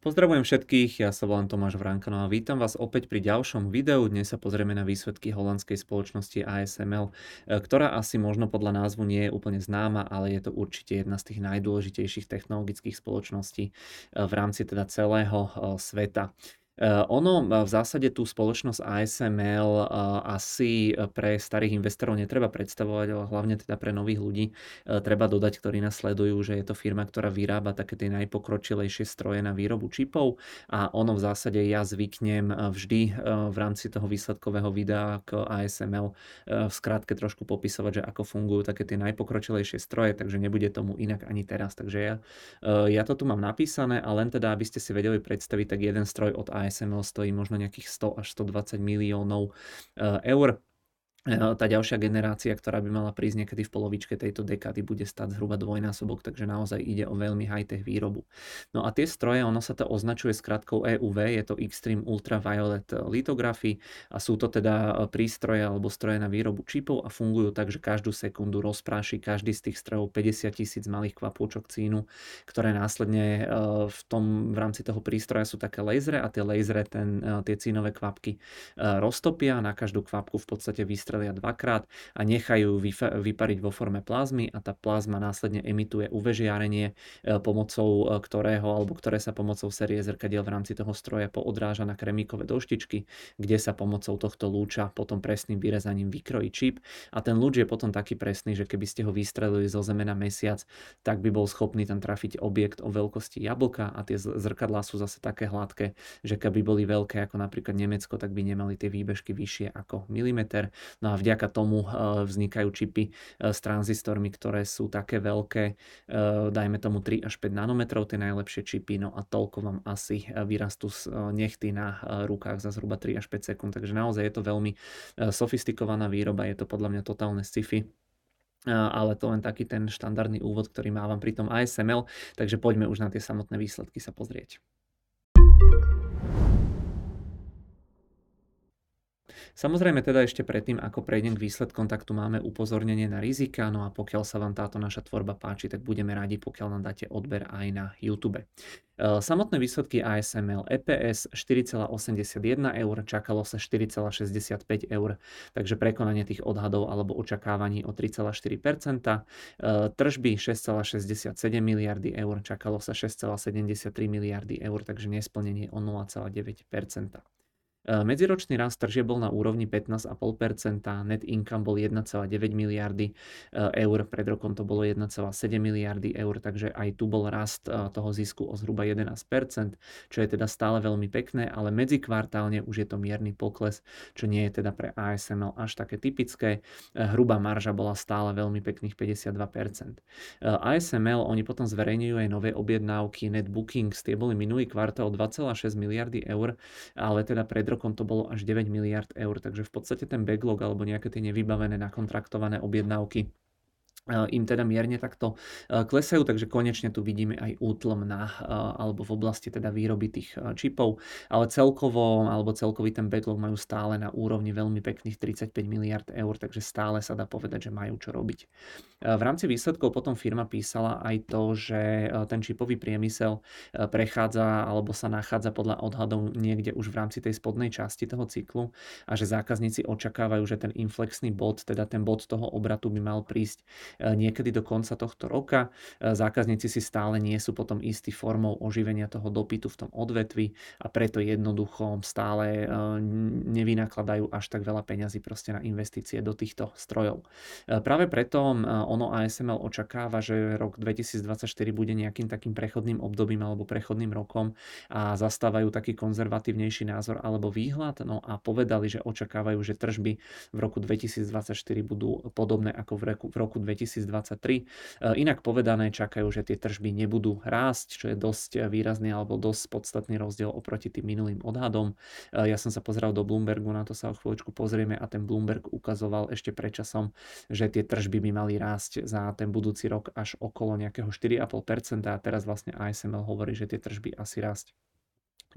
Pozdravujem všetkých, ja sa volám Tomáš Vránko no a vítam vás opäť pri ďalšom videu. Dnes sa pozrieme na výsledky holandskej spoločnosti ASML, e, ktorá asi možno podľa názvu nie je úplne známa, ale je to určite jedna z tých najdôležitejších technologických spoločností e, v rámci teda celého e, sveta. Eh, ono v zásade tú spoločnosť ASML eh, asi pre starých investorov netreba predstavovať, ale hlavne teda pre nových ľudí eh, treba dodať, ktorí nás sledujú, že je to firma, ktorá vyrába také tie najpokročilejšie stroje na výrobu čipov a ono v zásade ja zvyknem vždy v rámci toho výsledkového videa k ASML v skrátke trošku popisovať, že ako fungujú také tie najpokročilejšie stroje, takže nebude tomu inak ani teraz. Takže ja, ja to tu mám napísané a len teda, aby ste si vedeli predstaviť, tak jeden stroj od ASML ASML stojí možno nejakých 100 až 120 miliónov eh, eur tá ďalšia generácia, ktorá by mala prísť niekedy v polovičke tejto dekády, bude stať zhruba dvojnásobok, takže naozaj ide o veľmi high-tech výrobu. No a tie stroje, ono sa to označuje s krátkou EUV, je to Extreme Ultraviolet Lithography a sú to teda e, prístroje alebo stroje na výrobu čipov a fungujú tak, že každú sekundu rozpráši každý z tých strojov 50 tisíc malých kvapôčok cínu, ktoré následne e, v, tom, v rámci toho prístroja sú také lasery a tie lasery tie cínové kvapky roztopia, na každú kvapku v podstate vystrelia vystrelia dvakrát a nechajú vypariť vo forme plazmy a tá plazma následne emituje UV žiarenie, e, pomocou e, ktorého, alebo ktoré sa pomocou série zrkadiel v rámci toho stroja poodráža na kremíkové doštičky, kde sa pomocou tohto lúča potom presným vyrezaním vykrojí čip a ten lúč je potom taký presný, že keby ste ho vystrelili zo Zeme na mesiac, tak by bol schopný tam trafiť objekt o veľkosti jablka a tie zrkadlá sú zase také hladké, že keby boli veľké ako napríklad Nemecko, tak by nemali tie výbežky vyššie ako milimeter. No a vďaka tomu eh, vznikajú čipy eh, s tranzistormi, ktoré sú také veľké, eh, dajme tomu 3 až 5 nanometrov, tie najlepšie čipy, no a toľko vám asi vyrastú z nechty na rukách za zhruba 3 až 5 sekúnd. Takže naozaj je to veľmi sofistikovaná výroba, je to podľa mňa totálne sci-fi ale to len taký ten štandardný úvod, ktorý mávam pri tom ASML, takže poďme už na tie samotné výsledky sa pozrieť. Samozrejme teda ešte predtým, ako prejdem k výsledkom, tak tu máme upozornenie na rizika, no a pokiaľ sa vám táto naša tvorba páči, tak budeme radi, pokiaľ nám dáte odber aj na YouTube. E, samotné výsledky ASML EPS 4,81 eur, čakalo sa 4,65 eur, takže prekonanie tých odhadov alebo očakávaní o 3,4%. E, tržby 6,67 miliardy eur, čakalo sa 6,73 miliardy eur, takže nesplnenie o 0,9%. E, medziročný rast tržieb bol na úrovni 15,5%, net income bol 1,9 miliardy e, eur, pred rokom to bolo 1,7 miliardy eur, takže aj tu bol rast e, toho zisku o zhruba 11%, čo je teda stále veľmi pekné, ale medzikvartálne už je to mierny pokles, čo nie je teda pre ASML až také typické. Hrubá marža bola stále veľmi pekných 52%. ASML, oni potom zverejňujú aj nové objednávky, net bookings, tie boli minulý kvartál 2,6 miliardy eur, ale teda pred rokom to bolo až 9 miliard eur, takže v podstate ten backlog alebo nejaké tie nevybavené nakontraktované objednávky im teda mierne takto klesajú, takže konečne tu vidíme aj útlm na, alebo v oblasti teda výroby tých čipov, ale celkovo, alebo celkový ten backlog majú stále na úrovni veľmi pekných 35 miliard eur, takže stále sa dá povedať, že majú čo robiť. V rámci výsledkov potom firma písala aj to, že ten čipový priemysel prechádza alebo sa nachádza podľa odhadov niekde už v rámci tej spodnej časti toho cyklu a že zákazníci očakávajú, že ten inflexný bod, teda ten bod toho obratu by mal prísť E, niekedy do konca tohto roka. E, zákazníci si stále nie sú potom istý formou oživenia toho dopytu v tom odvetvi a preto jednoducho stále e, nevynakladajú až tak veľa peňazí proste na investície do týchto strojov. Práve preto ono ASML očakáva, že rok 2024 bude nejakým takým prechodným obdobím alebo prechodným rokom a zastávajú taký konzervatívnejší názor alebo výhľad, no a povedali, že očakávajú, že tržby v roku 2024 budú podobné ako v roku, v roku 2023 2023. E, inak povedané čakajú, že tie tržby nebudú rásť, čo je dosť výrazný alebo dosť podstatný rozdiel oproti tým minulým odhadom. E, ja som sa pozeral do Bloombergu, na to sa o chvíľočku pozrieme a ten Bloomberg ukazoval ešte predčasom, že tie tržby by mali rásť za ten budúci rok až okolo nejakého 4,5% a teraz vlastne ASML hovorí, že tie tržby asi rásť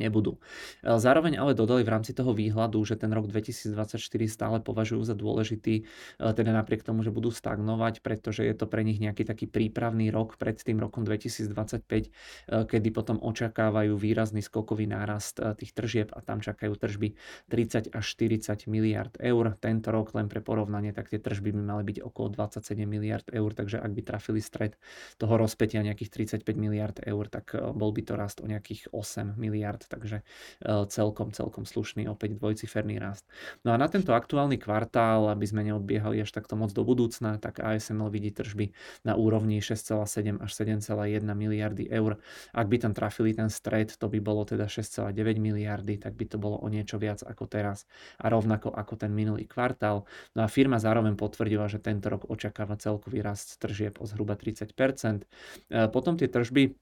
nebudú. E, zároveň ale dodali v rámci toho výhľadu, že ten rok 2024 stále považujú za dôležitý, e, teda napriek tomu, že budú stagnovať, pretože je to pre nich nejaký taký prípravný rok pred tým rokom 2025, e, kedy potom očakávajú výrazný skokový nárast tých tržieb a tam čakajú tržby 30 až 40 miliard eur. Tento rok len pre porovnanie, tak tie tržby by mali byť okolo 27 miliard eur, takže ak by trafili stred toho rozpetia nejakých 35 miliard eur, tak bol by to rast o nejakých 8 miliard takže e, celkom, celkom slušný, opäť dvojciferný rast. No a na tento aktuálny kvartál, aby sme neodbiehali až takto moc do budúcna, tak ASML vidí tržby na úrovni 6,7 až 7,1 miliardy eur. Ak by tam trafili ten stred, to by bolo teda 6,9 miliardy, tak by to bolo o niečo viac ako teraz a rovnako ako ten minulý kvartál. No a firma zároveň potvrdila, že tento rok očakáva celkový rast tržieb o zhruba 30%. E, potom tie tržby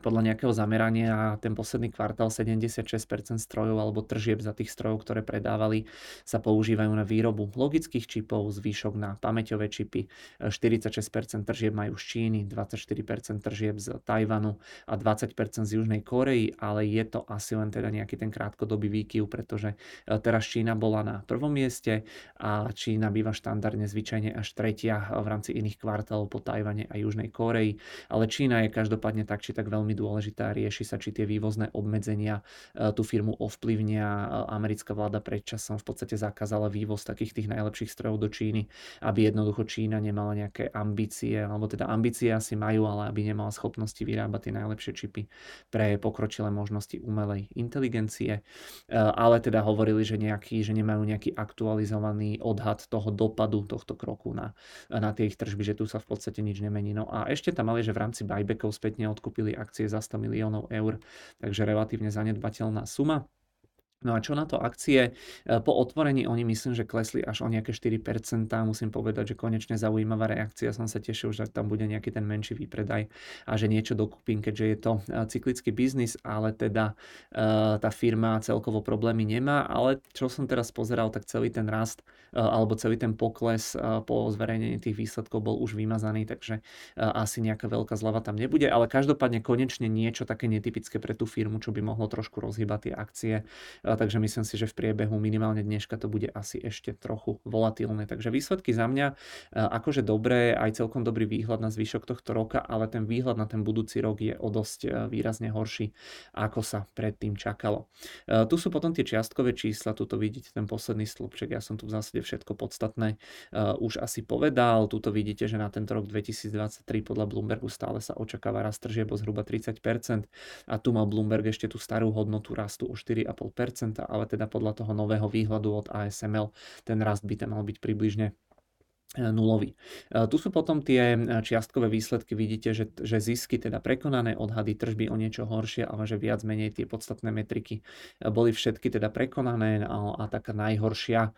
podľa nejakého zamerania ten posledný kvartál 76% strojov alebo tržieb za tých strojov, ktoré predávali, sa používajú na výrobu logických čipov, zvyšok na pamäťové čipy. 46% tržieb majú z Číny, 24% tržieb z Tajvanu a 20% z Južnej Korei, ale je to asi len teda nejaký ten krátkodobý výkyv, pretože e, teraz Čína bola na prvom mieste a Čína býva štandardne zvyčajne až tretia v rámci iných kvartálov po Tajvane a Južnej Koreji, ale Čína je každopádne tak či tak veľmi veľmi dôležitá. Rieši sa, či tie vývozné obmedzenia e, tú firmu ovplyvnia. E, americká vláda predčasom v podstate zakázala vývoz takých tých najlepších strojov do Číny, aby jednoducho Čína nemala nejaké ambície, alebo teda ambície asi majú, ale aby nemala schopnosti vyrábať tie najlepšie čipy pre pokročilé možnosti umelej inteligencie. E, ale teda hovorili, že, nejaký, že nemajú nejaký aktualizovaný odhad toho dopadu tohto kroku na, na tie ich tržby, že tu sa v podstate nič nemení. No a ešte tam mali, že v rámci buybackov spätne odkúpili akcie akcie za 100 miliónov eur, takže relatívne zanedbateľná suma. No a čo na to akcie? E, po otvorení oni myslím, že klesli až o nejaké 4%. Musím povedať, že konečne zaujímavá reakcia. Som sa tešil, že tam bude nejaký ten menší výpredaj a že niečo dokúpim, keďže je to e, cyklický biznis, ale teda e, tá firma celkovo problémy nemá. Ale čo som teraz pozeral, tak celý ten rast alebo celý ten pokles po zverejnení tých výsledkov bol už vymazaný, takže asi nejaká veľká zlava tam nebude. Ale každopádne konečne niečo také netypické pre tú firmu, čo by mohlo trošku rozhýbať tie akcie takže myslím si, že v priebehu minimálne dneška to bude asi ešte trochu volatilné. Takže výsledky za mňa akože dobré, aj celkom dobrý výhľad na zvyšok tohto roka, ale ten výhľad na ten budúci rok je o dosť výrazne horší, ako sa predtým čakalo. Tu sú potom tie čiastkové čísla, tuto vidíte ten posledný stĺpček, ja som tu v zásade všetko podstatné už asi povedal, tuto vidíte, že na tento rok 2023 podľa Bloombergu stále sa očakáva rast tržieb o zhruba 30% a tu mal Bloomberg ešte tú starú hodnotu rastu o 4,5%, ale teda podľa toho nového výhľadu od ASML ten rast by tam mal byť približne nulový. E, tu sú potom tie e, čiastkové výsledky, vidíte, že, že zisky, teda prekonané odhady, tržby o niečo horšie, ale že viac menej tie podstatné metriky boli všetky teda prekonané a, a taká najhoršia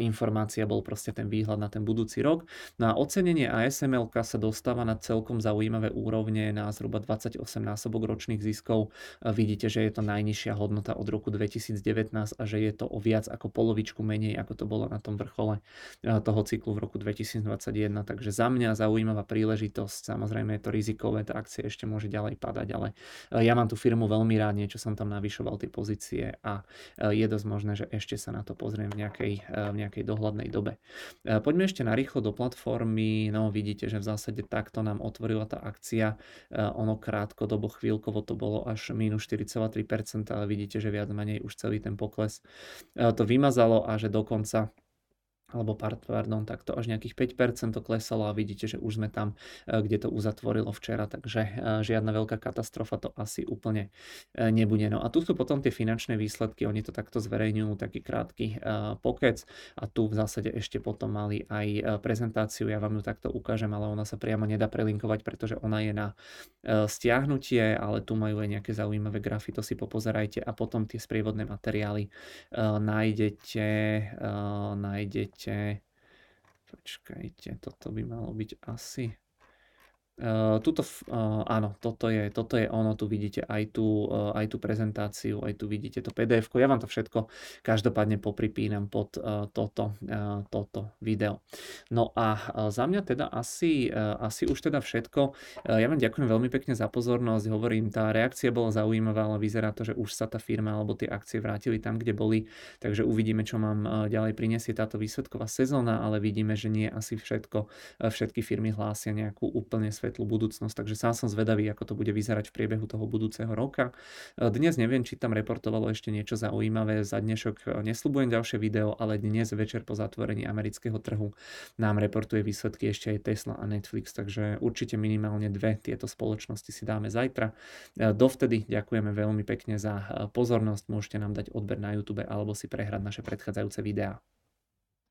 informácia bol proste ten výhľad na ten budúci rok. No a ocenenie ASML sa dostáva na celkom zaujímavé úrovne na zhruba 28 násobok ročných ziskov. Vidíte, že je to najnižšia hodnota od roku 2019 a že je to o viac ako polovičku menej, ako to bolo na tom vrchole toho cyklu v roku 2021, takže za mňa zaujímavá príležitosť, samozrejme je to rizikové, tá akcie ešte môže ďalej padať, ale e, ja mám tú firmu veľmi rád, niečo som tam navyšoval tie pozície a e, je dosť možné, že ešte sa na to pozriem v nejakej, e, v nejakej dohľadnej dobe. Poďme ešte na rýchlo do platformy, no vidíte, že v zásade takto nám otvorila tá akcia, ono krátko dobo chvíľkovo to bolo až minus 4,3%, ale vidíte, že viac menej už celý ten pokles to vymazalo a že dokonca alebo pardon, tak to až nejakých 5% to klesalo a vidíte, že už sme tam, e, kde to uzatvorilo včera, takže e, žiadna veľká katastrofa to asi úplne e, nebude. No a tu sú potom tie finančné výsledky, oni to takto zverejňujú, taký krátky pokec a tu v zásade ešte potom mali aj prezentáciu, ja vám ju takto ukážem, ale ona sa priamo nedá prelinkovať, pretože ona je na stiahnutie, ale tu majú aj nejaké zaujímavé grafy, to si popozerajte a potom tie sprievodné materiály nájdete, nájdete Počkajte, toto by malo byť asi tuto, uh, áno, toto je, toto je ono, tu vidíte aj tú, uh, aj tú prezentáciu, aj tu vidíte to pdf ja vám to všetko každopádne popripínam pod toto, toto video. No a za mňa teda asi, asi už teda všetko. Ja vám ďakujem veľmi pekne za pozornosť, hovorím, tá reakcia bola zaujímavá, ale vyzerá to, že už sa tá firma alebo tie akcie vrátili tam, kde boli, takže uvidíme, čo uh, ďalej prinesie táto výsledková sezóna, ale vidíme, že nie asi všetko, všetky firmy hlásia nejakú úplne svetlú budúcnosť, takže sám som zvedavý, ako to bude vyzerať v priebehu toho budúceho roka. E, dnes neviem, či tam reportovalo ešte niečo zaujímavé, za dnešok e, nesľubujem ďalšie video, ale dnes večer po zatvorení amerického trhu nám reportuje výsledky ešte aj Tesla a Netflix, takže určite minimálne dve tieto spoločnosti si dáme zajtra. E, dovtedy ďakujeme veľmi pekne za pozornosť, môžete nám dať odber na YouTube alebo si prehrať naše predchádzajúce videá.